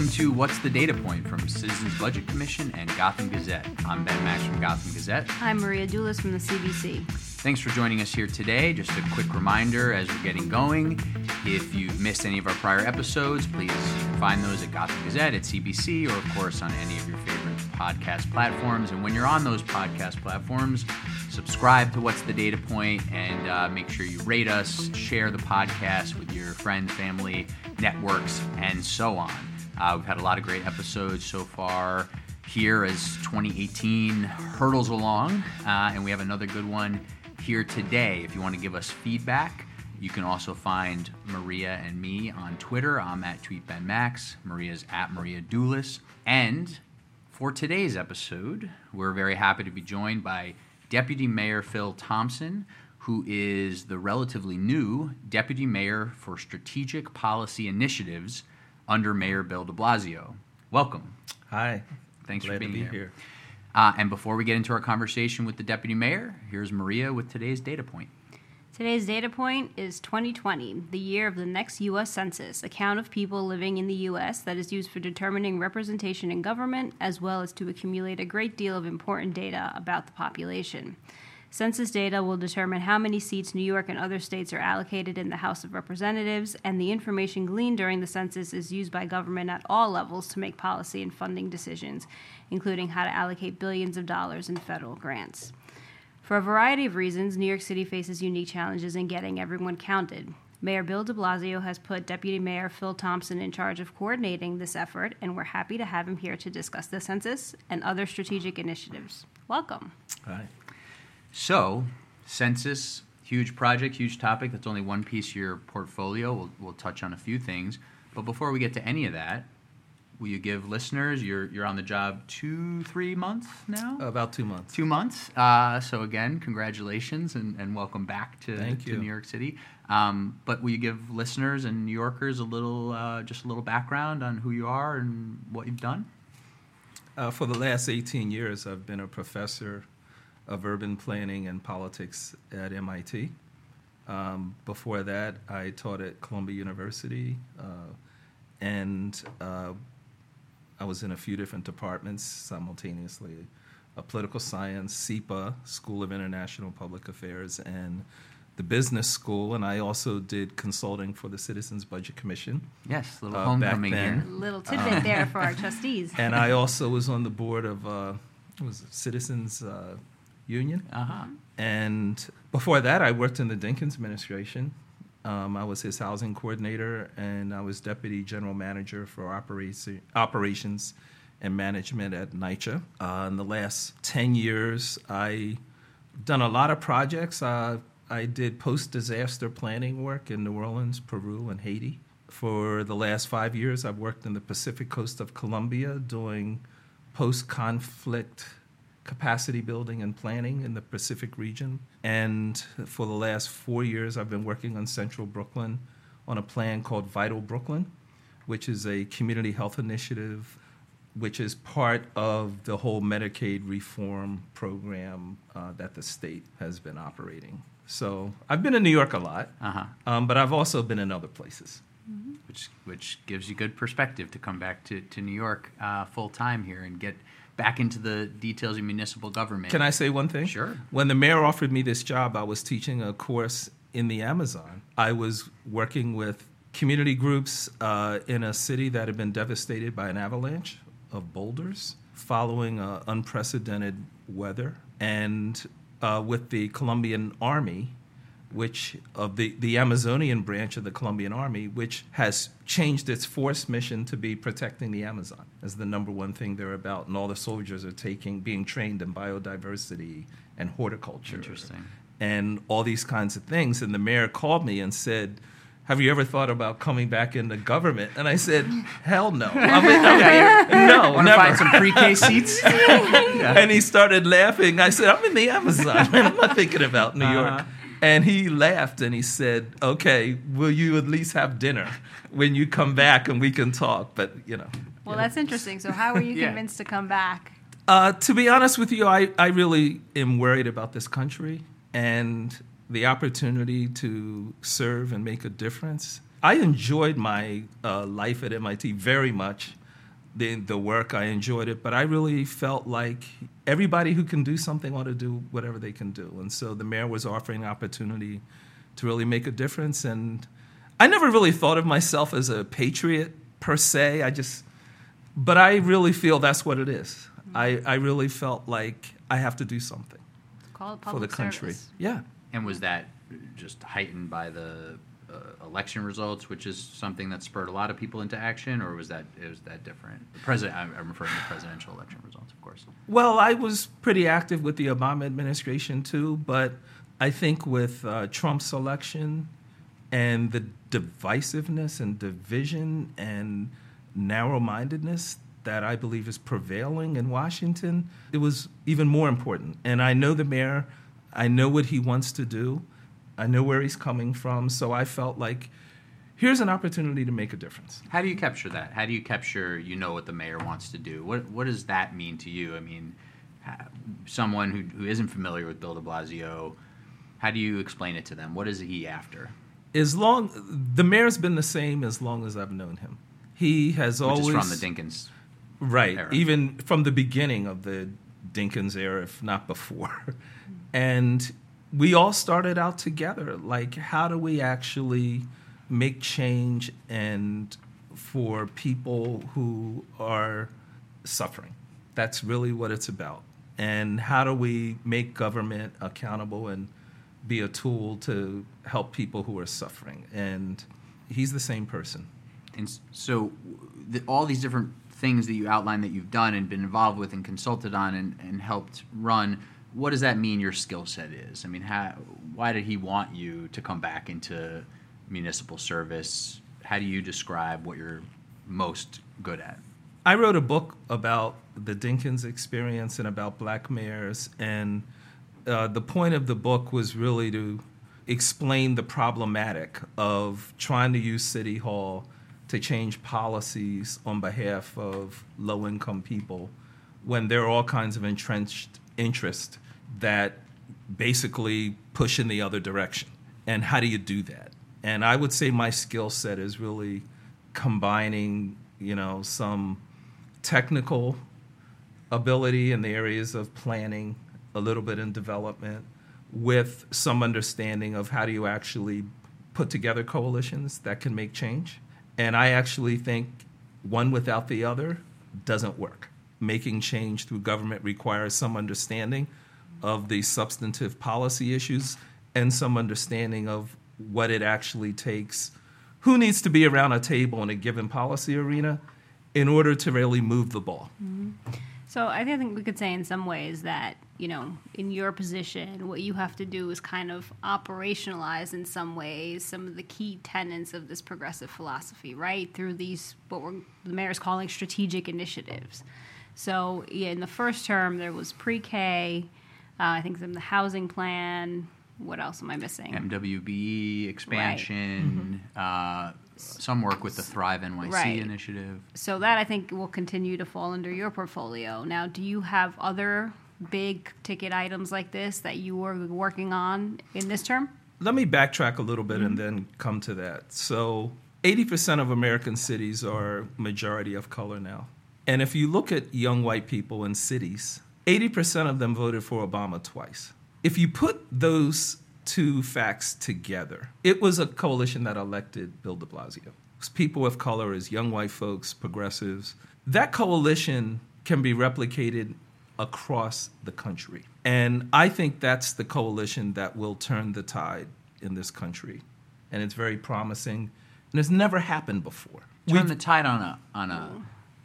Welcome to What's the Data Point from Citizens Budget Commission and Gotham Gazette. I'm Ben Max from Gotham Gazette. I'm Maria Doulis from the CBC. Thanks for joining us here today. Just a quick reminder as we're getting going if you've missed any of our prior episodes, please find those at Gotham Gazette, at CBC, or of course on any of your favorite podcast platforms. And when you're on those podcast platforms, subscribe to What's the Data Point and uh, make sure you rate us, share the podcast with your friends, family, networks, and so on. Uh, we've had a lot of great episodes so far here as 2018 hurdles along, uh, and we have another good one here today. If you want to give us feedback, you can also find Maria and me on Twitter. I'm at TweetBenMax. Maria's at Maria Doulis. And for today's episode, we're very happy to be joined by Deputy Mayor Phil Thompson, who is the relatively new Deputy Mayor for Strategic Policy Initiatives under Mayor Bill de Blasio. Welcome. Hi. Thanks Glad for being to be here. here. Uh, and before we get into our conversation with the Deputy Mayor, here's Maria with today's data point. Today's data point is 2020, the year of the next U.S. Census, a count of people living in the U.S. that is used for determining representation in government as well as to accumulate a great deal of important data about the population. Census data will determine how many seats New York and other states are allocated in the House of Representatives, and the information gleaned during the census is used by government at all levels to make policy and funding decisions, including how to allocate billions of dollars in federal grants. For a variety of reasons, New York City faces unique challenges in getting everyone counted. Mayor Bill de Blasio has put Deputy Mayor Phil Thompson in charge of coordinating this effort, and we're happy to have him here to discuss the census and other strategic initiatives. Welcome. Hi. So, census, huge project, huge topic. That's only one piece of your portfolio. We'll, we'll touch on a few things. But before we get to any of that, will you give listeners, you're, you're on the job two, three months now? About two months. Two months. Uh, so again, congratulations and, and welcome back to, to. New York City. Um, but will you give listeners and New Yorkers a little, uh, just a little background on who you are and what you've done? Uh, for the last 18 years, I've been a professor of urban planning and politics at MIT. Um, before that, I taught at Columbia University, uh, and uh, I was in a few different departments simultaneously uh, political science, SIPA, School of International Public Affairs, and the business school. And I also did consulting for the Citizens Budget Commission. Yes, a little Uh, homecoming here. Little tidbit there for our trustees. and I also was on the board of uh, was it, Citizens uh, Union. Uh-huh. And before that, I worked in the Dinkins administration. Um, I was his housing coordinator, and I was deputy general manager for operations and management at NYCHA. Uh, in the last 10 years, I've done a lot of projects. Uh, I did post disaster planning work in New Orleans, Peru, and Haiti. For the last five years, I've worked in the Pacific coast of Colombia doing post conflict capacity building and planning in the Pacific region. And for the last four years, I've been working on Central Brooklyn on a plan called Vital Brooklyn, which is a community health initiative which is part of the whole Medicaid reform program uh, that the state has been operating. So I've been in New York a lot, Uh-huh. um, but I've also been in other places. which which gives you good perspective to come back to, to New York uh, full time here and get back into the details of municipal government. Can I say one thing? Sure. When the mayor offered me this job, I was teaching a course in the Amazon. I was working with community groups uh, in a city that had been devastated by an avalanche of boulders following uh, unprecedented weather, and uh, with the Colombian Army, which of the, the Amazonian branch of the Colombian Army, which has changed its force mission to be protecting the Amazon as the number one thing they're about, and all the soldiers are taking being trained in biodiversity and horticulture, Interesting. and all these kinds of things. And the mayor called me and said. Have you ever thought about coming back into government? And I said, "Hell no! I mean, I mean, no, Want to never." find some pre-K seats? and he started laughing. I said, I'm in the Amazon, man. I'm not thinking about New York. Uh-huh. And he laughed and he said, Okay, will you at least have dinner when you come back and we can talk? But, you know. Well, that's interesting. So, how were you Yeah. convinced to come back? Uh, to be honest with you, I, I really am worried about this country and the opportunity to serve and make a difference. I enjoyed my uh, life at MIT very much. The the work. I enjoyed it, but I really felt like everybody who can do something ought to do whatever they can do. And so the mayor was offering opportunity to really make a difference. And I never really thought of myself as a patriot per se. I just, but I really feel that's what it is. I, I really felt like I have to do something for the country. service. Yeah. And was that just heightened by the uh, election results, which is something that spurred a lot of people into action, or was that was that different? The president, I'm referring to presidential election results, of course. Well, I was pretty active with the Obama administration too, but I think with uh, Trump's election and the divisiveness and division and narrow mindedness that I believe is prevailing in Washington, it was even more important. And I know the mayor, I know what he wants to do, I know where he's coming from, so I felt like here's an opportunity to make a difference. How do you capture that? How do you capture you know what the mayor wants to do? What what does that mean to you? I mean, someone who, who isn't familiar with Bill De Blasio, how do you explain it to them? What is he after? as long the mayor's been the same as long as I've known him. He has Which always from the Dinkins. right, era. even from the beginning of the Dinkins era, if not before. and we all started out together. Like, how do we actually make change and for people who are suffering? That's really what it's about. And how do we make government accountable and be a tool to help people who are suffering? And he's the same person. And so, the, all these different things that you outlined that you've done and been involved with and consulted on and, and helped run, what does that mean your skill set is? I mean, how, why did he want you to come back into municipal service? How do you describe what you're most good at? I wrote a book about the Dinkins experience and about black mayors, and uh, the point of the book was really to explain the problematic of trying to use City Hall to change policies on behalf of low income people when there are all kinds of entrenched interest that basically push in the other direction. And how do you do that? And I would say my skill set is really combining, you know, some technical ability in the areas of planning, a little bit in development, with some understanding of how do you actually put together coalitions that can make change. And I actually think one without the other doesn't work. Making change through government requires some understanding of the substantive policy issues and some understanding of what it actually takes, who needs to be around a table in a given policy arena in order to really move the ball. Mm-hmm. So I think we could say in some ways that, you know, in your position, what you have to do is kind of operationalize in some ways some of the key tenets of this progressive philosophy, right? Through these, what we're, the mayor's calling strategic initiatives. So yeah, in the first term, there was pre K, uh, I think some the housing plan. What else am I missing? MWBE expansion, uh, some work with the Thrive NYC Right. initiative. So that I think will continue to fall under your portfolio. Now, do you have other big ticket items like this that you were working on in this term? Let me backtrack a little bit and then come to that. So, 80% of American cities are majority of color now. And if you look at young white people in cities, 80% of them voted for Obama twice. If you put those two facts together, it was a coalition that elected Bill de Blasio. People of color as young white folks, progressives. That coalition can be replicated across the country. And I think that's the coalition that will turn the tide in this country. And it's very promising. And it's never happened before. Turn We've the tide on a on a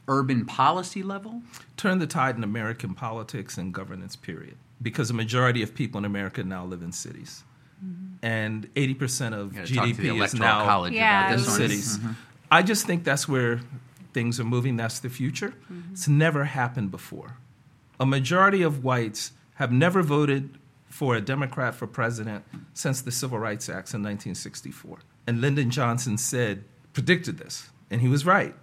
urban policy level. Turn the tide in American politics and governance, period. Because a majority of people in America now live in cities. Mm-hmm. And 80% of You gotta talk to the GDP is now college Yeah, about in this one. cities. Mm-hmm. I just think that's where things are moving. That's the future. Mm-hmm. It's never happened before. A majority of whites have never voted for a Democrat for president since the Civil Rights Acts in 1964. And Lyndon Johnson said, predicted this, and he was right.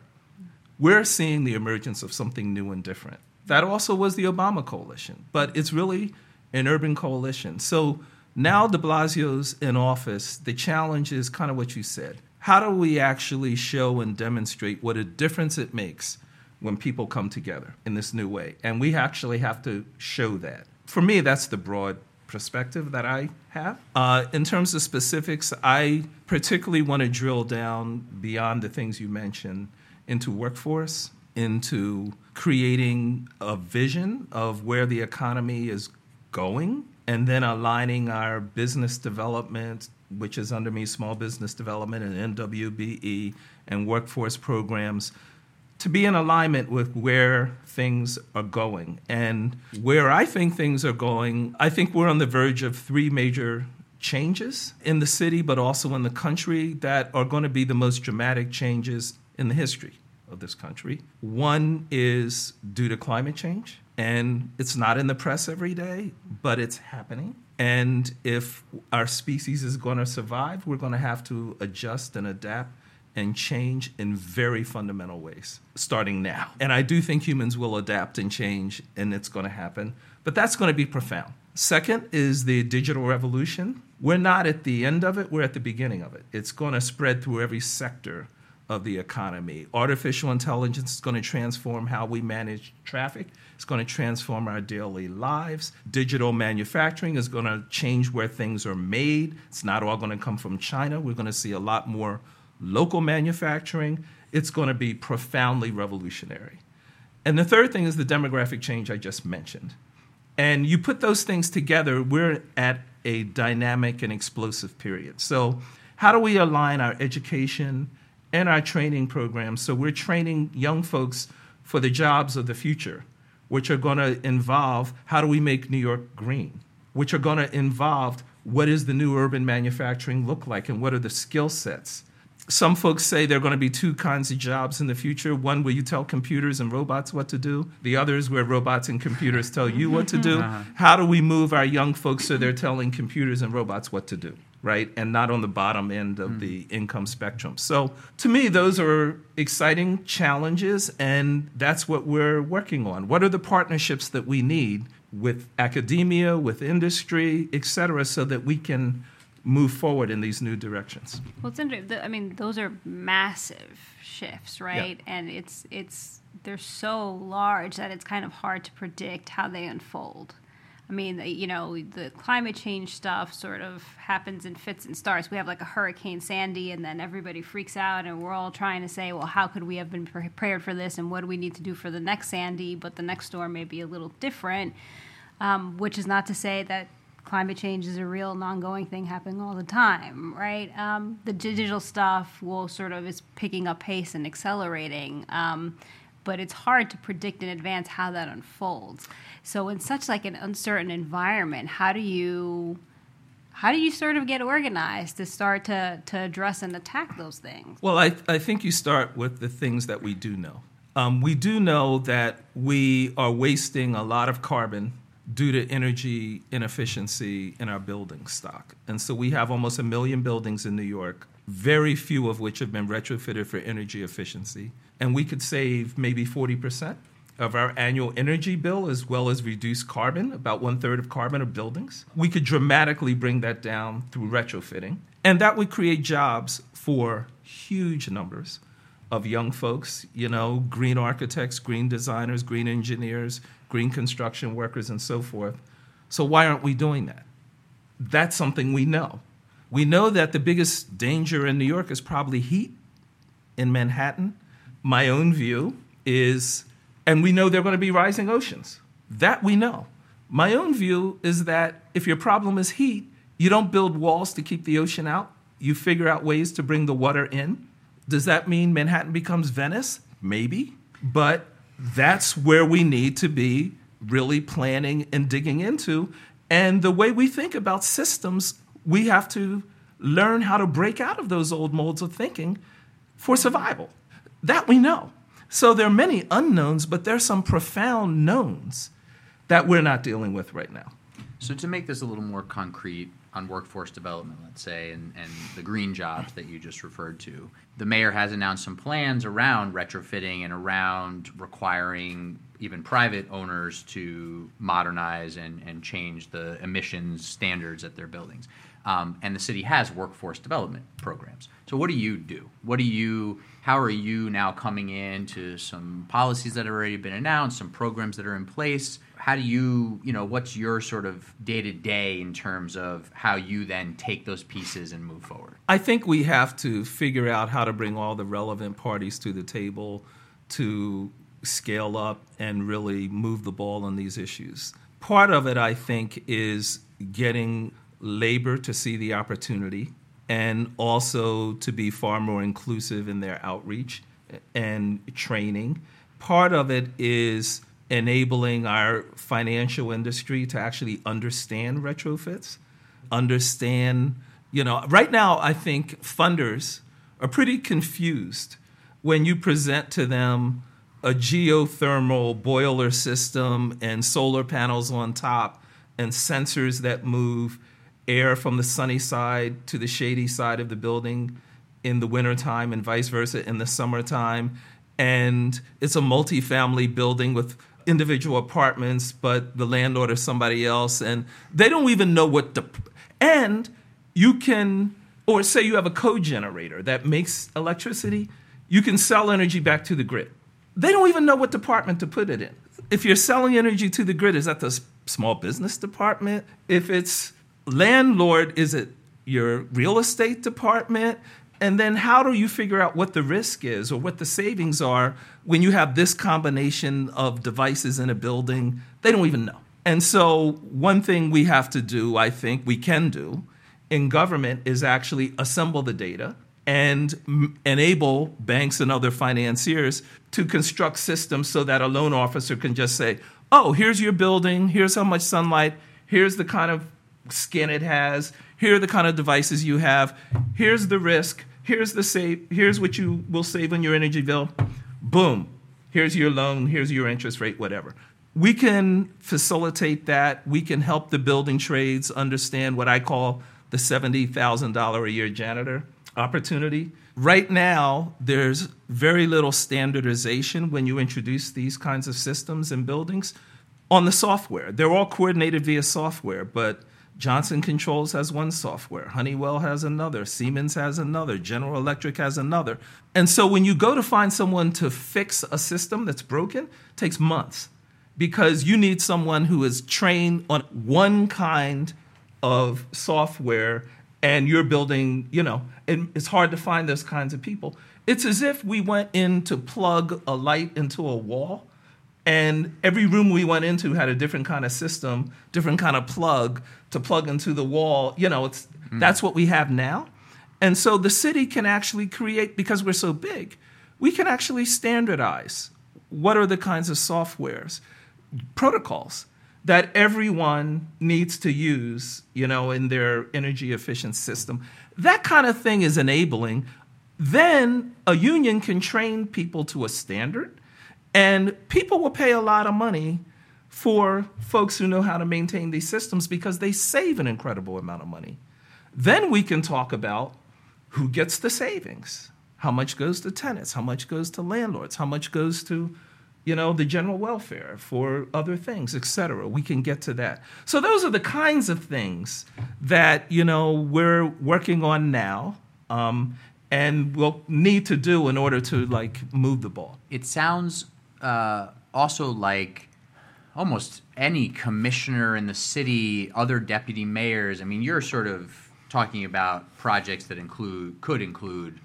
We're seeing the emergence of something new and different. That also was the Obama coalition, but it's really an urban coalition. So now de Blasio's in office. The challenge is kind of what you said. How do we actually show and demonstrate what a difference it makes when people come together in this new way. And we actually have to show that. For me, that's the broad perspective that I have. Uh, in terms of specifics, I particularly want to drill down beyond the things you mentioned into workforce, into creating a vision of where the economy is going, and then aligning our business development, which is under me, small business development and MWBE, and workforce programs to be in alignment with where things are going. And where I think things are going, I think we're on the verge of three major changes in the city, but also in the country that are going to be the most dramatic changes in the history of this country. One is due to climate change, and it's not in the press every day, but it's happening. And if our species is going to survive, we're going to have to adjust and adapt and change in very fundamental ways starting now. And I do think humans will adapt and change, and it's going to happen. But that's going to be profound. Second is the digital revolution. We're not at the end of it, we're at the beginning of it. It's going to spread through every sector of the economy. Artificial intelligence is going to transform how we manage traffic. It's going to transform our daily lives. Digital manufacturing is going to change where things are made. It's not all going to come from China. We're going to see a lot more local manufacturing, it's going to be profoundly revolutionary. And the third thing is the demographic change I just mentioned. And you put those things together, we're at a dynamic and explosive period. So, how do we align our education and our training programs so we're training young folks for the jobs of the future, which are going to involve how do we make New York green, which are going to involve what does the new urban manufacturing look like and what are the skill sets. Some folks say there are going to be two kinds of jobs in the future. One where you tell computers and robots what to do. The other is where robots and computers tell you what to do. Uh-huh. how do we move our young folks so they're telling computers and robots what to do right and not on the bottom end of mm. the income spectrum so to me those are exciting challenges and that's what we're working on what are the partnerships that we need with academia with industry et cetera so that we can move forward in these new directions. Well, it's interesting. I mean, those are massive shifts, right? Yeah. And it's it's they're so large that it's kind of hard to predict how they unfold. I mean, you know, the climate change stuff sort of happens in fits and starts. We have like a Hurricane Sandy, and then everybody freaks out, and we're all trying to say, well, how could we have been prepared for this, and what do we need to do for the next Sandy? But the next storm may be a little different, um, which is not to say that climate change is a real and ongoing thing happening all the time, right? Um, the digital stuff will sort of is picking up pace and accelerating, um, but it's hard to predict in advance how that unfolds. So, in such like an uncertain environment, how do you how do you sort of get organized to start to, to address and attack those things? Well, I, I think you start with the things that we do know. Um, we do know that we are wasting a lot of carbon due to energy inefficiency in our building stock. And so we have almost a million buildings in New York, very few of which have been retrofitted for energy efficiency. And we could save maybe 40% of our annual energy bill as well as reduce carbon, about one third of carbon of buildings. We could dramatically bring that down through retrofitting. And that would create jobs for huge numbers of young folks, you know, green architects, green designers, green engineers, green construction workers, and so forth. So, why aren't we doing that? That's something we know. We know that the biggest danger in New York is probably heat in Manhattan. My own view is, and we know there are going to be rising oceans. That we know. My own view is that if your problem is heat, you don't build walls to keep the ocean out. You figure out ways to bring the water in. Does that mean Manhattan becomes Venice? Maybe. But that's where we need to be really planning and digging into. And the way we think about systems, we have to learn how to break out of those old molds of thinking for survival. That we know. So there are many unknowns, but there are some profound knowns that we're not dealing with right now. So to make this a little more concrete, on workforce development, let's say, and, and the green jobs that you just referred to. The mayor has announced some plans around retrofitting and around requiring even private owners to modernize and, and change the emissions standards at their buildings. Um, and the city has workforce development programs. So what do you do? What do you? How are you now coming into some policies that have already been announced, some programs that are in place? How do you, you know, what's your sort of day to day in terms of how you then take those pieces and move forward? I think we have to figure out how to bring all the relevant parties to the table to scale up and really move the ball on these issues. Part of it, I think, is getting labor to see the opportunity and also to be far more inclusive in their outreach and training. Part of it is enabling our financial industry to actually understand retrofits, understand, you know, right now I think funders are pretty confused when you present to them a geothermal boiler system and solar panels on top and sensors that move air from the sunny side to the shady side of the building in the wintertime and vice versa in the summertime. And it's a multifamily building with individual apartments, but the landlord is somebody else. And they don't even know what the. And you can, or say you have a co-generator that makes electricity, you can sell energy back to the grid. They don't even know what department to put it in. If you're selling energy to the grid, is that the small business department? If it's landlord, is it your real estate department? And then how do you figure out what the risk is or what the savings are when you have this combination of devices in a building? They don't even know. And so, one thing we have to do, I think we can do in government, is actually assemble the data and m- enable banks and other financiers to construct systems so that a loan officer can just say, oh, here's your building, here's how much sunlight, here's the kind of skin it has, here are the kind of devices you have, here's the risk, here's the save, here's what you will save on your energy bill. Boom. Here's your loan, here's your interest rate, whatever. We can facilitate that. We can help the building trades understand what I call the $70,000 a year janitor opportunity. Right now, there's very little standardization when you introduce these kinds of systems in buildings on the software. They're all coordinated via software, but Johnson Controls has one software, Honeywell has another, Siemens has another, General Electric has another. And so when you go to find someone to fix a system that's broken, it takes months because you need someone who is trained on one kind of software and you're building, you know, and it's hard to find those kinds of people. It's as if we went in to plug a light into a wall and every room we went into had a different kind of system, different kind of plug to plug into the wall. You know, it's mm. that's what we have now. And so the city can actually create because we're so big, we can actually standardize what are the kinds of softwares, protocols that everyone needs to use, you know, in their energy efficient system. That kind of thing is enabling. Then a union can train people to a standard and people will pay a lot of money for folks who know how to maintain these systems because they save an incredible amount of money. Then we can talk about who gets the savings. How much goes to tenants? How much goes to landlords? How much goes to, you know, the general welfare for other things, et cetera? We can get to that. So those are the kinds of things that, you know, we're working on now. Um, and we'll need to do in order to like move the ball. It sounds uh, also like almost any commissioner in the city, other deputy mayors. I mean, you're sort of talking about projects that include could include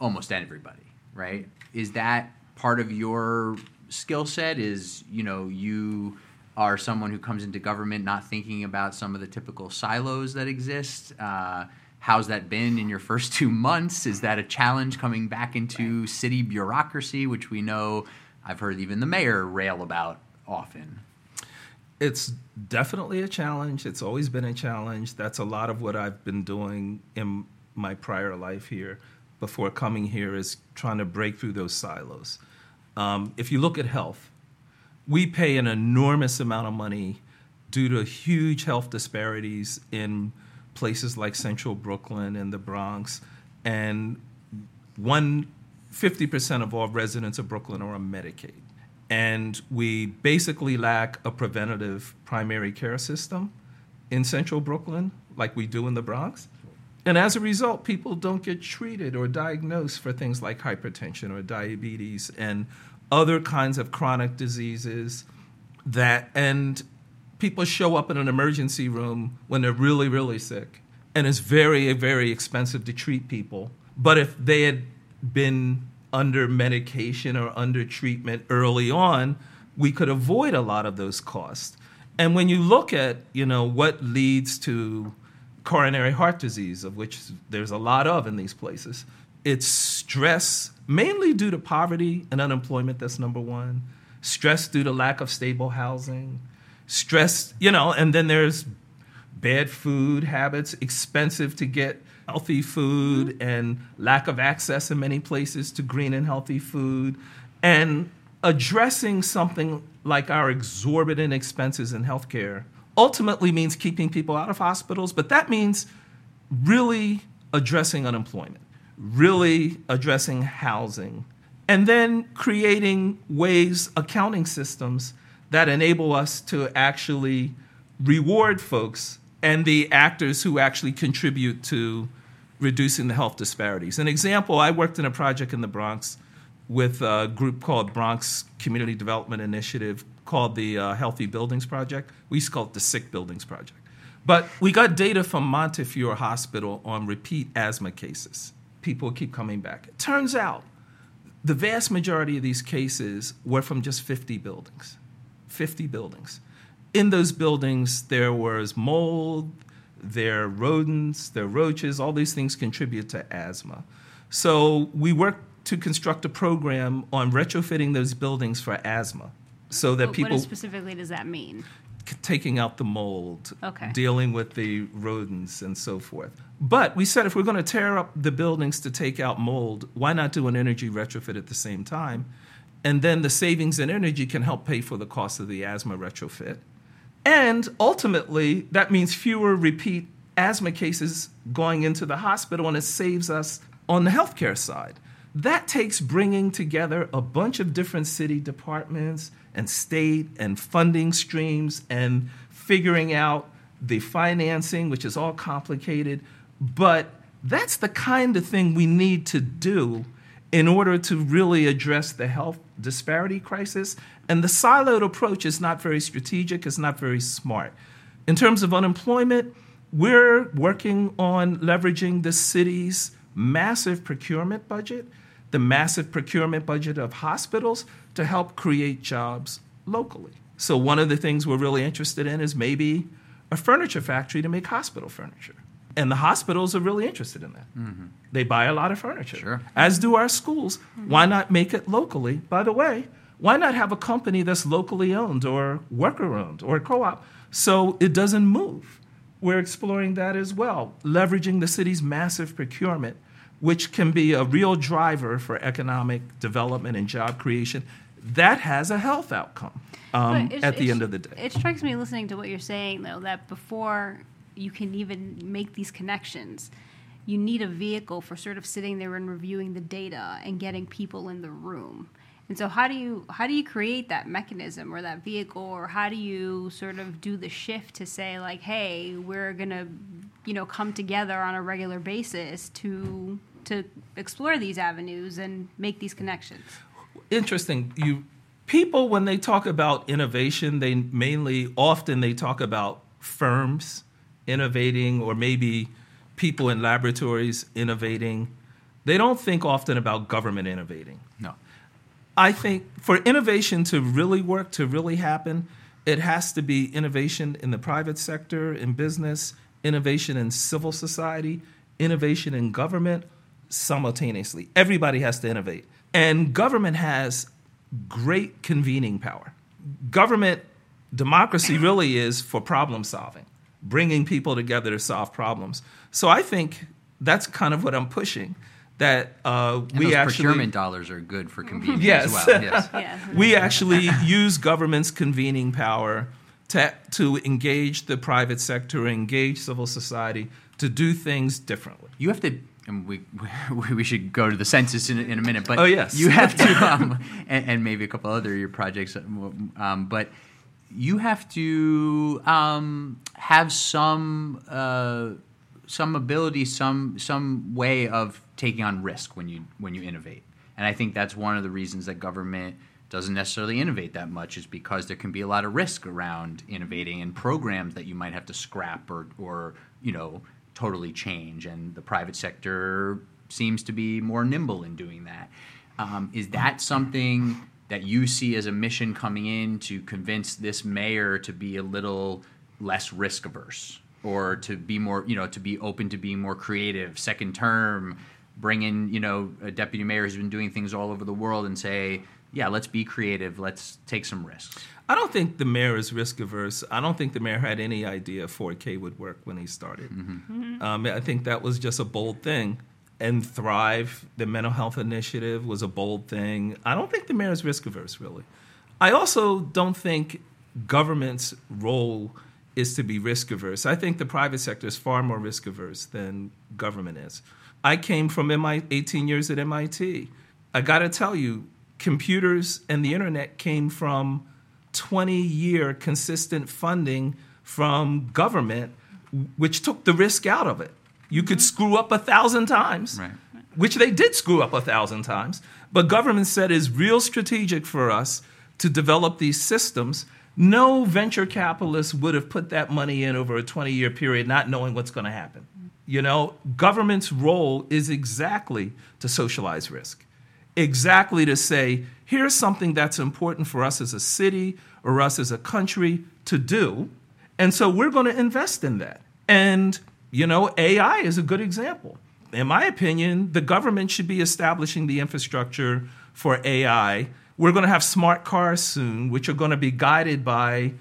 almost everybody, right? Is that part of your skill set? Is you know you are someone who comes into government not thinking about some of the typical silos that exist. Uh, how's that been in your first two months? Is that a challenge coming back into city bureaucracy, which we know I've heard even the mayor rail about often. It's definitely a challenge. It's always been a challenge. That's a lot of what I've been doing in my prior life here before coming here is trying to break through those silos. Um, if you look at health, we pay an enormous amount of money due to huge health disparities in places like central Brooklyn and the Bronx. And one 50% of all residents of Brooklyn are on Medicaid. And we basically lack a preventative primary care system in central Brooklyn, like we do in the Bronx. And as a result, people don't get treated or diagnosed for things like hypertension or diabetes and other kinds of chronic diseases that and people show up in an emergency room when they're really really sick and it's very very expensive to treat people but if they had been under medication or under treatment early on we could avoid a lot of those costs. And when you look at you know what leads to coronary heart disease of which there's a lot of in these places it's stress mainly due to poverty and unemployment that's number one stress due to lack of stable housing stress you know and then there's bad food habits expensive to get healthy food and lack of access in many places to green and healthy food and addressing something like our exorbitant expenses in healthcare ultimately means keeping people out of hospitals but that means really addressing unemployment really addressing housing, and then creating ways, accounting systems that enable us to actually reward folks and the actors who actually contribute to reducing the health disparities. An example I worked in a project in the Bronx with a group called Bronx Community Development Initiative called the uh, Healthy Buildings Project. We used to call it the Sick Buildings Project. But we got data from Montefiore Hospital on repeat asthma cases people keep coming back. It turns out the vast majority of these cases were from just 50 buildings. 50 buildings. In those buildings, there was mold, there are rodents, there are roaches, all these things contribute to asthma. So we worked to construct a program on retrofitting those buildings for asthma so that What- people What specifically does that mean? taking out the mold, Okay. dealing with the rodents and so forth. But we said if we're going to tear up the buildings to take out mold, why not do an energy retrofit at the same time? And then the savings in energy can help pay for the cost of the asthma retrofit. And ultimately, that means fewer repeat asthma cases going into the hospital, and it saves us on the healthcare side. That takes bringing together a bunch of different city departments and state and funding streams and figuring out the financing, which is all complicated. But that's the kind of thing we need to do in order to really address the health disparity crisis. And the siloed approach is not very strategic, it's not very smart. In terms of unemployment, we're working on leveraging the city's massive procurement budget, the massive procurement budget of hospitals to help create jobs locally. So, one of the things we're really interested in is maybe a furniture factory to make hospital furniture. And the hospitals are really interested in that. They buy a lot of furniture, Sure. as do our schools. Why not make it locally? By the way, why not have a company that's locally owned or worker owned or co op so it doesn't move? We're exploring that as well, leveraging the city's massive procurement, which can be a real driver for economic development and job creation. That has a health outcome um, But at the it's- end of the day. It strikes me listening to what you're saying, though, that before you can even make these connections, you need a vehicle for sort of sitting there and reviewing the data and getting people in the room. And so, how do you how do you create that mechanism or that vehicle, or how do you sort of do the shift to say like, hey, we're gonna, you know, come together on a regular basis to to explore these avenues and make these connections? interesting. You people when they talk about innovation, they mainly often they talk about firms innovating or maybe people in laboratories innovating. They don't think often about government innovating. No. I think for innovation to really work, to really happen, it has to be innovation in the private sector, in business, innovation in civil society, innovation in government simultaneously. Everybody has to innovate. And government has great convening power. Government democracy really is for problem solving, bringing people together to solve problems. So I think that's kind of what I'm pushing. That uh, we actually procurement dollars are good for convenience Yes. as well. Yes. We actually use government's convening power to, to engage the private sector, engage civil society to do things differently. You have to and we we should go to the census in, in a minute. But oh yes, you have to, um, and, and, maybe a couple other your projects. Um, but you have to um, have some uh, some ability, some some way of taking on risk when you when you innovate. And I think that's one of the reasons that government doesn't necessarily innovate that much is because there can be a lot of risk around innovating and programs that you might have to scrap or or you know totally change. And the private sector seems to be more nimble in doing that. Um, is that something that you see as a mission coming in to convince this mayor to be a little less risk averse or to be more, you know, to be open to being more creative, second term, bring in, you know, a deputy mayor who's been doing things all over the world and say, yeah, let's be creative, let's take some risks. I don't think the mayor is risk averse. I don't think the mayor had any idea 4K would work when he started. Mm-hmm. Mm-hmm. Um, I think that was just a bold thing and Thrive, the mental health initiative, was a bold thing. I don't think the mayor is risk averse, really. I also don't think government's role is to be risk averse. I think the private sector is far more risk averse than government is. I came from MIT, 18 years at MIT. I got to tell you, computers and the internet came from 20 year consistent funding from government, which took the risk out of it. You could screw up a thousand times, right. which they did screw up a thousand times. But government said is real strategic for us to develop these systems. No venture capitalist would have put that money in over a 20 year period not knowing what's going to happen. You know, government's role is exactly to socialize risk, exactly to say, here's something that's important for us as a city or us as a country to do. And so we're going to invest in that. And you know, AI is a good example. In my opinion, the government should be establishing the infrastructure for AI. We're going to have smart cars soon, which are going to be guided by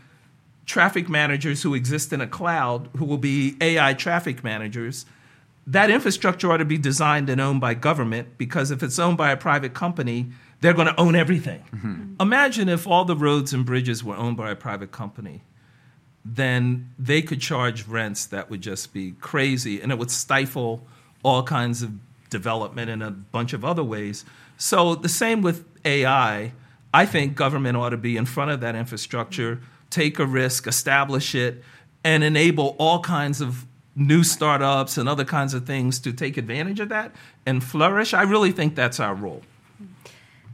traffic managers who exist in a cloud, who will be AI traffic managers. That infrastructure ought to be designed and owned by government because if it's owned by a private company, they're going to own everything. Mm-hmm. Imagine if all the roads and bridges were owned by a private company then they could charge rents that would just be crazy and it would stifle all kinds of development in a bunch of other ways. So, the same with AI. I think government ought to be in front of that infrastructure, take a risk, establish it, and enable all kinds of new startups and other kinds of things to take advantage of that and flourish. I really think that's our role.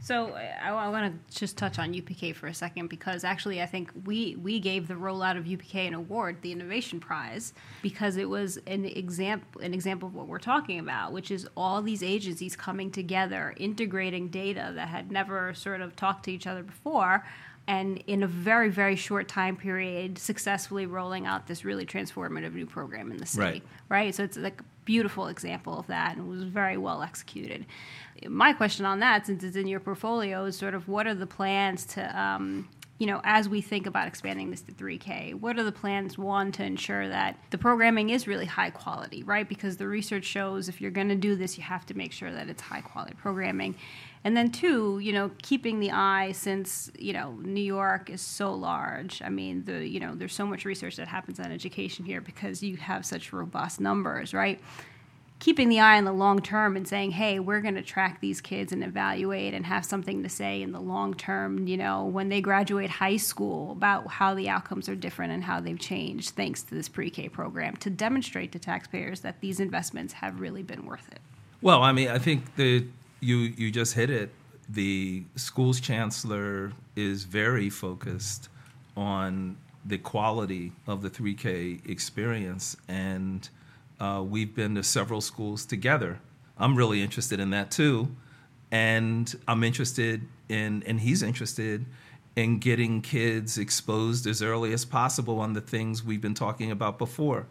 So I, I want to just touch on UPK for a second because actually I think we we gave the rollout of UPK an award, the Innovation Prize, because it was an example an example of what we're talking about, which is all these agencies coming together, integrating data that had never sort of talked to each other before and in a very very short time period successfully rolling out this really transformative new program in the city. Right, right? so it's like a beautiful example of that and it was very well executed my question on that, since it's in your portfolio, is sort of what are the plans to, um, you know, as we think about expanding this to 3K, what are the plans, one, to ensure that the programming is really high quality, right? Because the research shows if you're going to do this, you have to make sure that it's high quality programming. And then two, you know, keeping the eye since, you know, New York is so large. I mean, the, you know, there's so much research that happens on education here because you have such robust numbers, right? Keeping the eye on the long term and saying, hey, we're going to track these kids and evaluate and have something to say in the long term, you know, when they graduate high school about how the outcomes are different and how they've changed thanks to this pre K program to demonstrate to taxpayers that these investments have really been worth it. Well, I mean, I think that you, you just hit it. The school's chancellor is very focused on the quality of the 3K experience and uh, we've been to several schools together. I'm really interested in that too. And I'm interested in, and he's interested in getting kids exposed as early as possible on the things we've been talking about before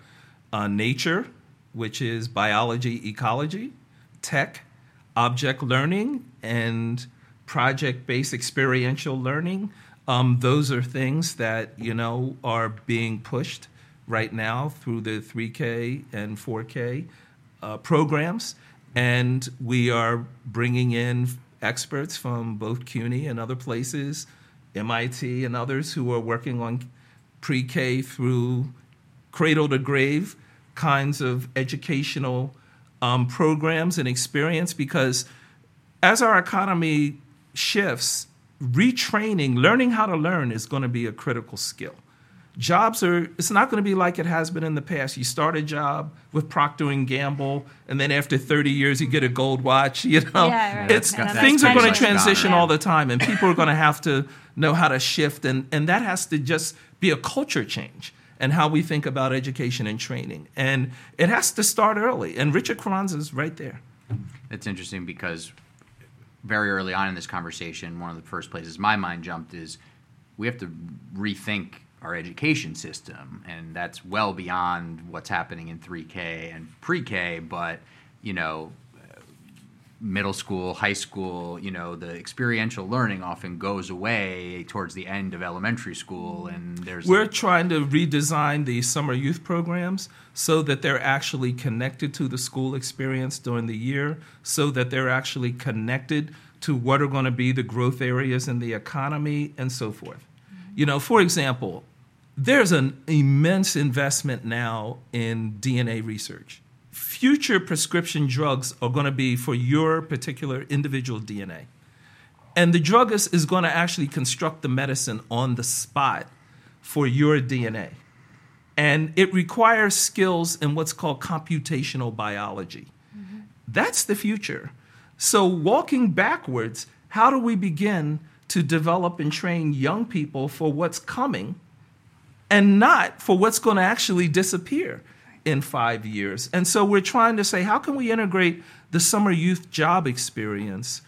uh, nature, which is biology, ecology, tech, object learning, and project based experiential learning. Um, those are things that, you know, are being pushed right now through the 3K and 4K uh, programs. And we are bringing in experts from both CUNY and other places, MIT and others who are working on pre K through cradle to grave kinds of educational um, programs and experience because as our economy shifts, retraining, learning how to learn is going to be a critical skill. Jobs are it's not going to be like it has been in the past. You start a job with Procter and Gamble and then after 30 years you get a gold watch, you know. Yeah, right. It's And things are going to transition Yeah. all the time and people are going to have to know how to shift and and that has to just be a culture change and how we think about education and training. And it has to start early. And Richard Carranza is right there. It's interesting because very early on in this conversation, one of the first places my mind jumped is we have to rethink our education system, and that's well beyond what's happening in 3K and pre-K. But you know, middle school, high school, you know, the experiential learning often goes away towards the end of elementary school, and there's We're trying to redesign the summer youth programs so that they're actually connected to the school experience during the year, so that they're actually connected to what are going to be the growth areas in the economy and so forth. You know, for example, there's an immense investment now in DNA research. Future prescription drugs are going to be for your particular individual DNA. And the druggist is going to actually construct the medicine on the spot for your DNA. And it requires skills in what's called computational biology. Mm-hmm. That's the future. So, walking backwards, how do we begin to develop and train young people for what's coming and not for what's going to actually disappear in five years. And so we're trying to say, how can we integrate the summer youth job experience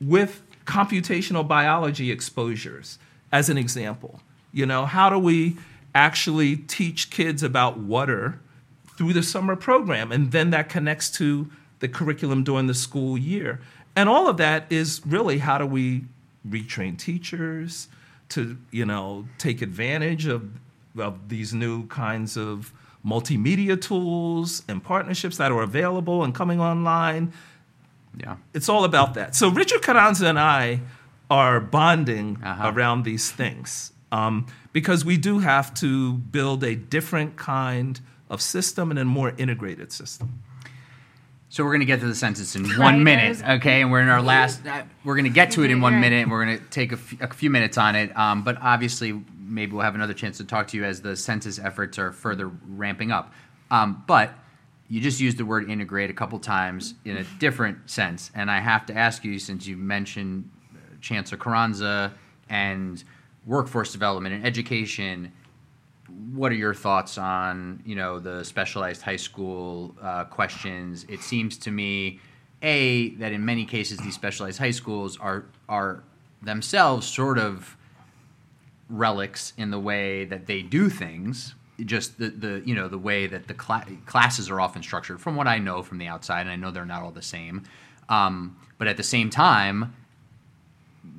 with computational biology exposures, as an example? You know, how do we actually teach kids about water through the summer program? And then that connects to the curriculum during the school year. And all of that is really how do we retrain teachers to, you know, take advantage of, of these new kinds of multimedia tools and partnerships that are available and coming online. yeah. It's all about that. So Richard Carranza and I are bonding Uh-huh. around these things um, because we do have to build a different kind of system and a more integrated system. So we're going to get to the census in one minute, okay? And we're in our last. Uh, we're going to get to it in one minute, and we're going to take a, f- a few minutes on it. Um, but obviously, maybe we'll have another chance to talk to you as the census efforts are further ramping up. Um, but you just used the word integrate a couple times in a different sense, and I have to ask you since you mentioned uh, Chancellor Carranza and workforce development and education what are your thoughts on you know the specialized high school uh, questions? It seems to me, a that in many cases these specialized high schools are are themselves sort of relics in the way that they do things. Just the, the you know the way that the cla- classes are often structured. From what I know from the outside, and I know they're not all the same, um, but at the same time,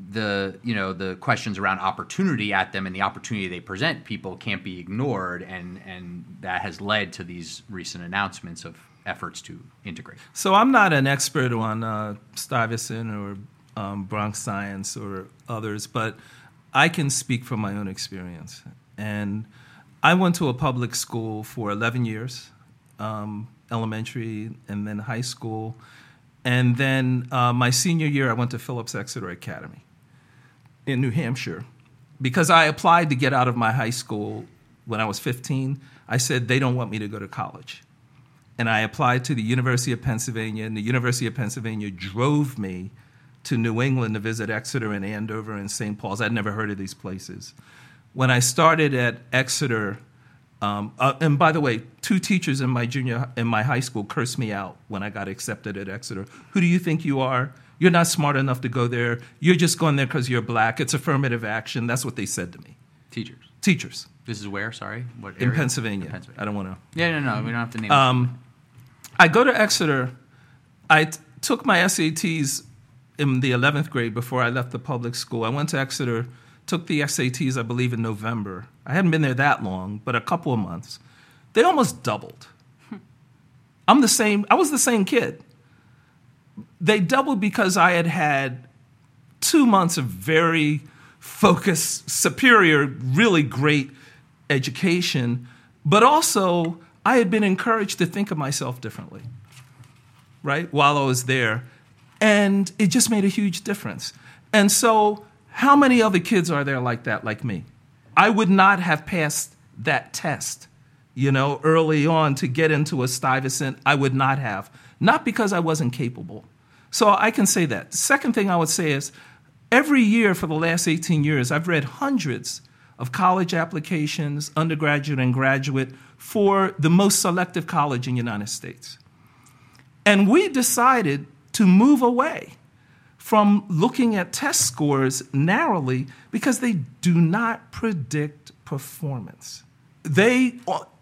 the you know the questions around opportunity at them and the opportunity they present people can't be ignored and and that has led to these recent announcements of efforts to integrate So I'm not an expert on uh, Stuyvesant or um, Bronx Science or others, but I can speak from my own experience. And I went to a public school for 11 years, um, elementary and then high school. And then uh, my senior year, I went to Phillips Exeter Academy in New Hampshire because I applied to get out of my high school when I was 15. I said, they don't want me to go to college and I applied to the University of Pennsylvania, and the University of Pennsylvania drove me to New England to visit Exeter and Andover and St. Paul's. I'd never heard of these places. When I started at Exeter, um, uh, and by the way, two teachers in my junior in my high school cursed me out when I got accepted at Exeter. Who do you think you are? You're not smart enough to go there. You're just going there because you're black. It's affirmative action. That's what they said to me. teachers Teachers this is where sorry what in area? Pennsylvania. Pennsylvania. I don't want to. yeah no no we don't have to name Um, I go to Exeter. I t- took my SATs in the 11th grade before I left the public school. I went to Exeter, took the SATs, I believe, in November. I hadn't been there that long, but a couple of months. They almost doubled. I'm the same, I was the same kid. They doubled because I had had two months of very focused, superior, really great education, but also I had been encouraged to think of myself differently. right, while I was there. And it just made a huge difference. And so, how many other kids are there like that, like me? I would not have passed that test, you know, early on to get into a Stuyvesant. I would not have. Not because I wasn't capable. So I can say that. Second thing I would say is every year for the last 18 years, I've read hundreds of college applications, undergraduate and graduate, for the most selective college in the United States. And we decided to move away from looking at test scores narrowly because they do not predict performance. They,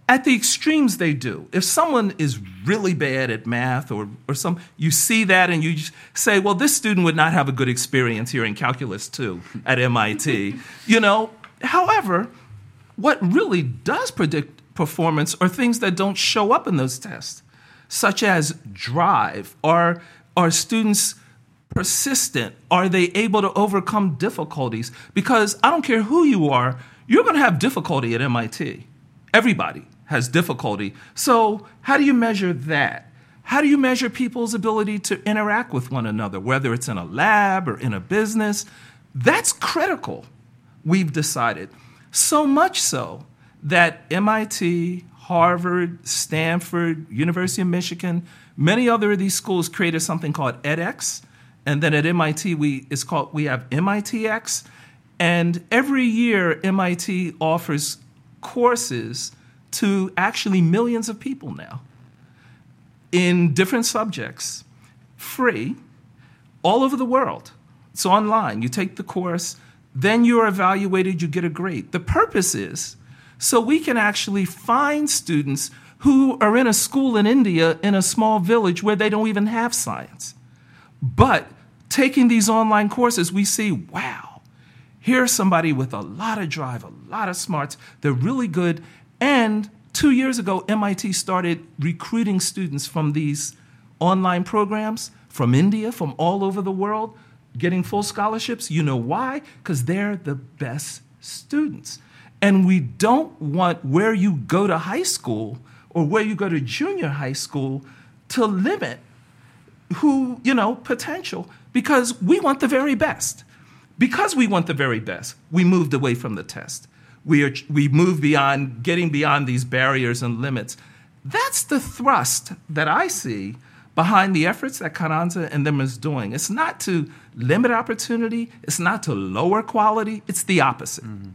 at the extremes, they do. If someone is really bad at math or, or some, you see that and you say, well, this student would not have a good experience here in Calculus 2 at MIT. you know, however, what really does predict performance are things that don't show up in those tests, such as drive. Are, are students persistent? Are they able to overcome difficulties? Because I don't care who you are, you're going to have difficulty at MIT. Everybody has difficulty. So, how do you measure that? How do you measure people's ability to interact with one another, whether it's in a lab or in a business? That's critical, we've decided. So much so that MIT, Harvard, Stanford, University of Michigan, many other of these schools created something called edX, and then at MIT, we it's called we have MITx, and every year MIT offers courses to actually millions of people now in different subjects, free, all over the world. It's online. You take the course, then you're evaluated, you get a grade. The purpose is so we can actually find students who are in a school in India in a small village where they don't even have science. But taking these online courses, we see, wow, here's somebody with a lot of drive, a lot of smarts. They're really good. And two years ago, MIT started recruiting students from these online programs from India, from all over the world, getting full scholarships. You know why? Because they're the best students. And we don't want where you go to high school or where you go to junior high school to limit who, you know, potential because we want the very best. Because we want the very best, we moved away from the test. We, are, we moved beyond, getting beyond these barriers and limits. That's the thrust that I see behind the efforts that Carranza and them is doing. It's not to limit opportunity, it's not to lower quality, it's the opposite. Mm-hmm.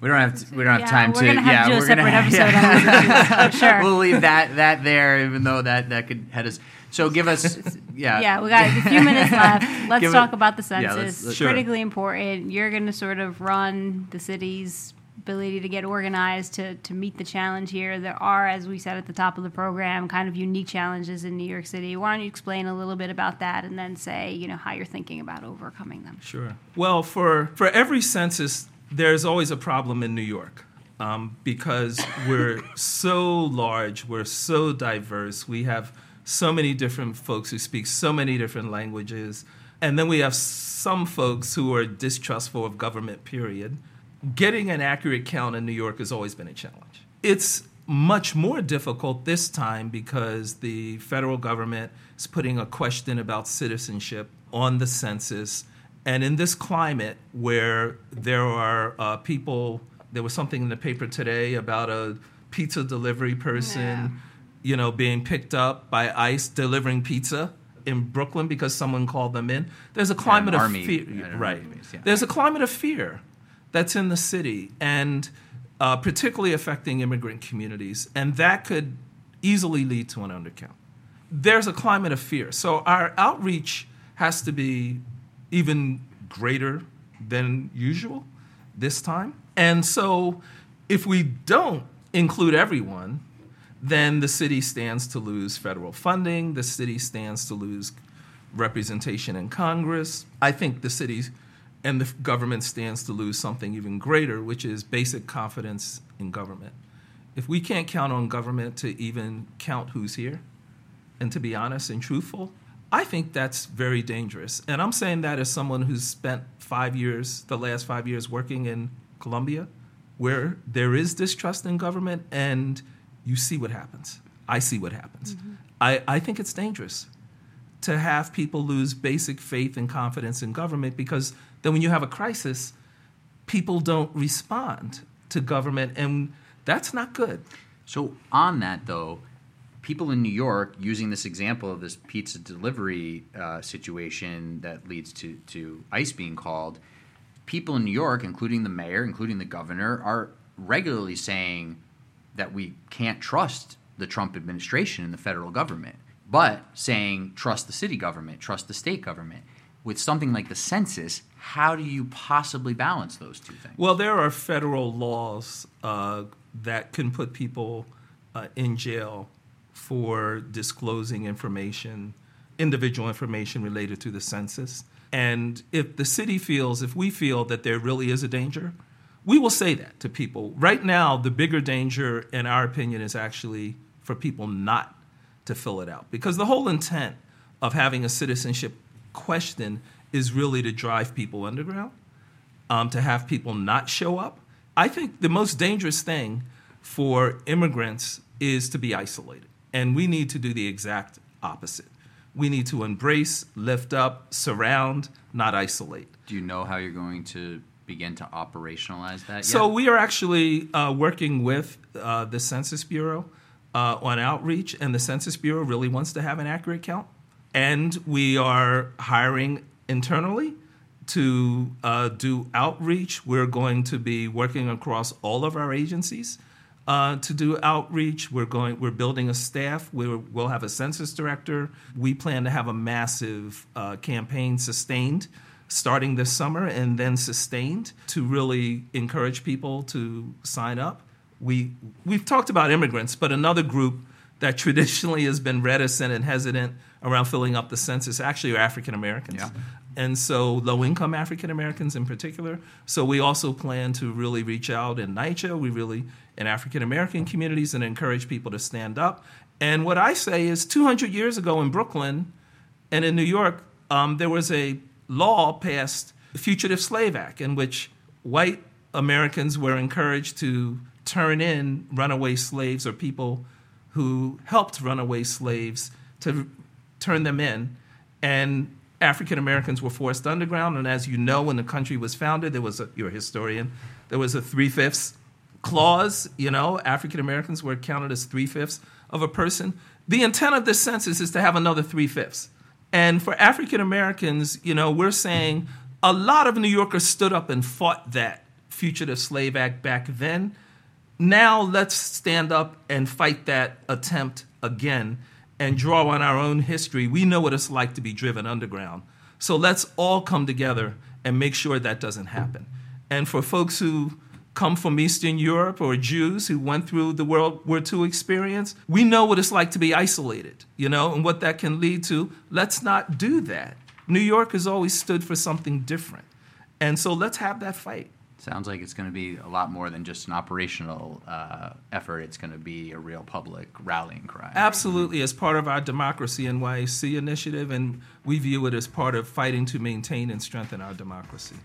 We don't have to, we don't have Yeah, time we're to gonna have yeah to do a we're gonna separate have, episode on this, for sure. we'll leave that that there even though that that could head us so give us yeah Yeah, we got a few minutes left. Let's Give it- talk about the yeah, census. let's- let's- Sure. Critically important. You're going to sort of run the city's ability to get organized to, to meet the challenge here. There are, as we said at the top of the program, kind of unique challenges in New York City. Why don't you explain a little bit about that and then say, you know, how you're thinking about overcoming them? Sure. Well, for, for every census, there's always a problem in New York um, because we're so large, we're so diverse, we have so many different folks who speak so many different languages, and then we have some folks who are distrustful of government, period. Getting an accurate count in New York has always been a challenge. It's much more difficult this time because the federal government is putting a question about citizenship on the census. And in this climate where there are uh, people, there was something in the paper today about a pizza delivery person, Yeah. You know, being picked up by ICE delivering pizza in Brooklyn because someone called them in. There's a climate of army, fear, right? yeah. There's a climate of fear that's in the city, and uh, particularly affecting immigrant communities, and that could easily lead to an undercount. There's a climate of fear, so our outreach has to be even greater than usual this time. And so, if we don't include everyone, then the city stands to lose federal funding, the city stands to lose representation in Congress. I think the city and the government stands to lose something even greater, which is basic confidence in government. If we can't count on government to even count who's here, and to be honest and truthful, I think that's very dangerous. And I'm saying that as someone who's spent five years, the last five years, working in Colombia, where there is distrust in government, and you see what happens. I see what happens. Mm-hmm. I, I think it's dangerous to have people lose basic faith and confidence in government because then when you have a crisis, people don't respond to government, and that's not good. So, on that though, people in New York using this example of this pizza delivery uh, situation that leads to, to ICE being called, people in New York, including the mayor, including the governor, are regularly saying that we can't trust the Trump administration and the federal government, but saying trust the city government, trust the state government. With something like the census, how do you possibly balance those two things? Well, there are federal laws uh, that can put people uh, in jail for disclosing information, individual information related to the census. And if the city feels, if we feel that there really is a danger, we will say that to people. Right now, the bigger danger, in our opinion, is actually for people not to fill it out. Because the whole intent of having a citizenship question is really to drive people underground, um, to have people not show up. I think the most dangerous thing for immigrants is to be isolated. And we need to do the exact opposite. We need to embrace, lift up, surround, not isolate. Do you know how you're going to begin to operationalize that? Yet? So we are actually uh, working with uh, the Census Bureau uh, on outreach, and the Census Bureau really wants to have an accurate count. And we are hiring internally to uh, do outreach. We're going to be working across all of our agencies uh, to do outreach. We're going. We're building a staff. we will have a census director. We plan to have a massive uh, campaign sustained starting this summer and then sustained to really encourage people to sign up. We we've talked about immigrants, but another group that traditionally has been reticent and hesitant around filling up the census actually are African Americans. Yeah and so low income African Americans in particular. So we also plan to really reach out in NYCHA, we really in African American communities and encourage people to stand up. And what I say is 200 years ago in Brooklyn and in New York, um, there was a law passed, the Fugitive Slave Act, in which white Americans were encouraged to turn in runaway slaves or people who helped runaway slaves to turn them in. And African Americans were forced underground, and as you know, when the country was founded, there was a, you're a historian, there was a three fifths clause. You know, African Americans were counted as three fifths of a person. The intent of this census is to have another three fifths. And for African Americans, you know, we're saying a lot of New Yorkers stood up and fought that Fugitive Slave Act back then. Now let's stand up and fight that attempt again and draw on our own history, we know what it's like to be driven underground. So let's all come together and make sure that doesn't happen. And for folks who come from Eastern Europe or Jews who went through the World War II experience, we know what it's like to be isolated, you know, and what that can lead to. Let's not do that. New York has always stood for something different. And so let's have that fight. Sounds like it's going to be a lot more than just an operational uh, effort. It's going to be a real public rallying cry. Absolutely, as part of our Democracy NYC initiative, and we view it as part of fighting to maintain and strengthen our democracy.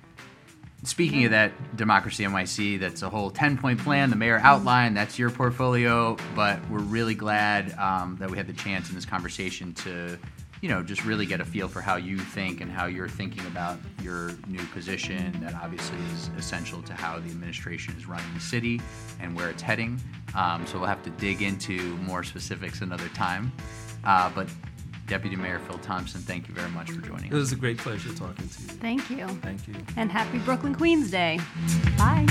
Speaking of that Democracy NYC, that's a whole 10 point plan the mayor outlined. That's your portfolio, but we're really glad um, that we had the chance in this conversation to you know, just really get a feel for how you think and how you're thinking about your new position. That obviously is essential to how the administration is running the city and where it's heading. Um, so we'll have to dig into more specifics another time. Uh, but Deputy Mayor Phil Thompson, thank you very much for joining us. It was a great pleasure talking to you. Thank you. Thank you. And happy Brooklyn Queens Day. Bye.